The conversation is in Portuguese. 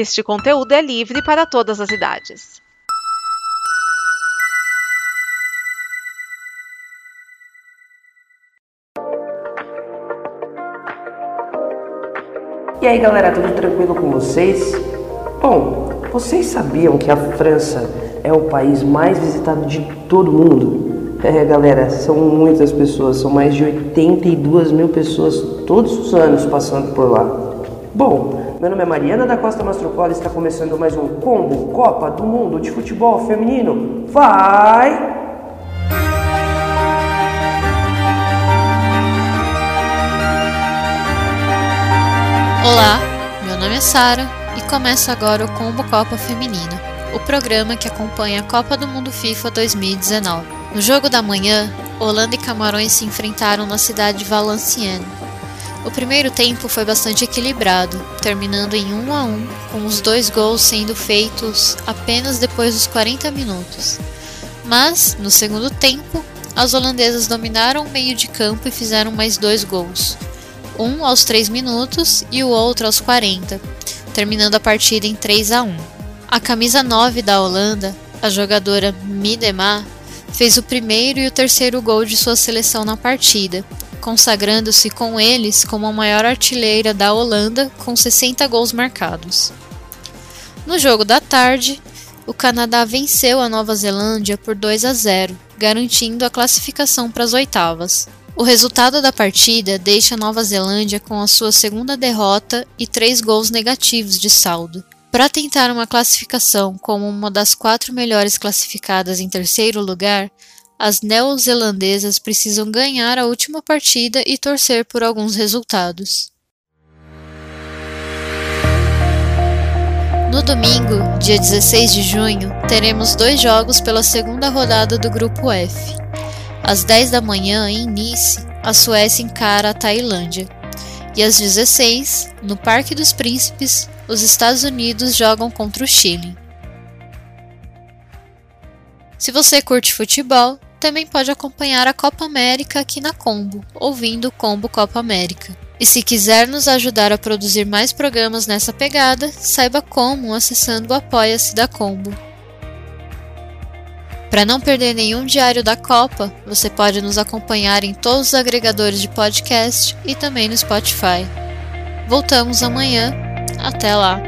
Este conteúdo é livre para todas as idades. E aí galera, tudo tranquilo com vocês? Bom, vocês sabiam que a França é o país mais visitado de todo mundo? É galera, são muitas pessoas, são mais de 82 mil pessoas todos os anos passando por lá. Bom, meu nome é Mariana da Costa Mastrocola e está começando mais um Combo Copa do Mundo de Futebol Feminino. Vai! Olá, meu nome é Sara e começa agora o Combo Copa Feminina, o programa que acompanha a Copa do Mundo FIFA 2019. No jogo da manhã, Holanda e Camarões se enfrentaram na cidade de Valenciennes. O primeiro tempo foi bastante equilibrado, terminando em 1 a 1, com os dois gols sendo feitos apenas depois dos 40 minutos. Mas, no segundo tempo, as holandesas dominaram o meio de campo e fizeram mais dois gols um aos 3 minutos e o outro aos 40, terminando a partida em 3 a 1. A camisa 9 da Holanda, a jogadora Midema, fez o primeiro e o terceiro gol de sua seleção na partida, consagrando-se com eles como a maior artilheira da Holanda com 60 gols marcados. No jogo da tarde, o Canadá venceu a Nova Zelândia por 2 a 0, garantindo a classificação para as oitavas. O resultado da partida deixa a Nova Zelândia com a sua segunda derrota e três gols negativos de saldo. Para tentar uma classificação como uma das quatro melhores classificadas em terceiro lugar, as neozelandesas precisam ganhar a última partida e torcer por alguns resultados. No domingo, dia 16 de junho, teremos dois jogos pela segunda rodada do Grupo F. Às 10 da manhã, em Nice, a Suécia encara a Tailândia. E às 16, no Parque dos Príncipes, os Estados Unidos jogam contra o Chile. Se você curte futebol, também pode acompanhar a Copa América aqui na Combo, ouvindo o Combo Copa América. E se quiser nos ajudar a produzir mais programas nessa pegada, saiba como acessando o Apoia-se da Combo. Para não perder nenhum diário da Copa, você pode nos acompanhar em todos os agregadores de podcast e também no Spotify. Voltamos amanhã. Até lá!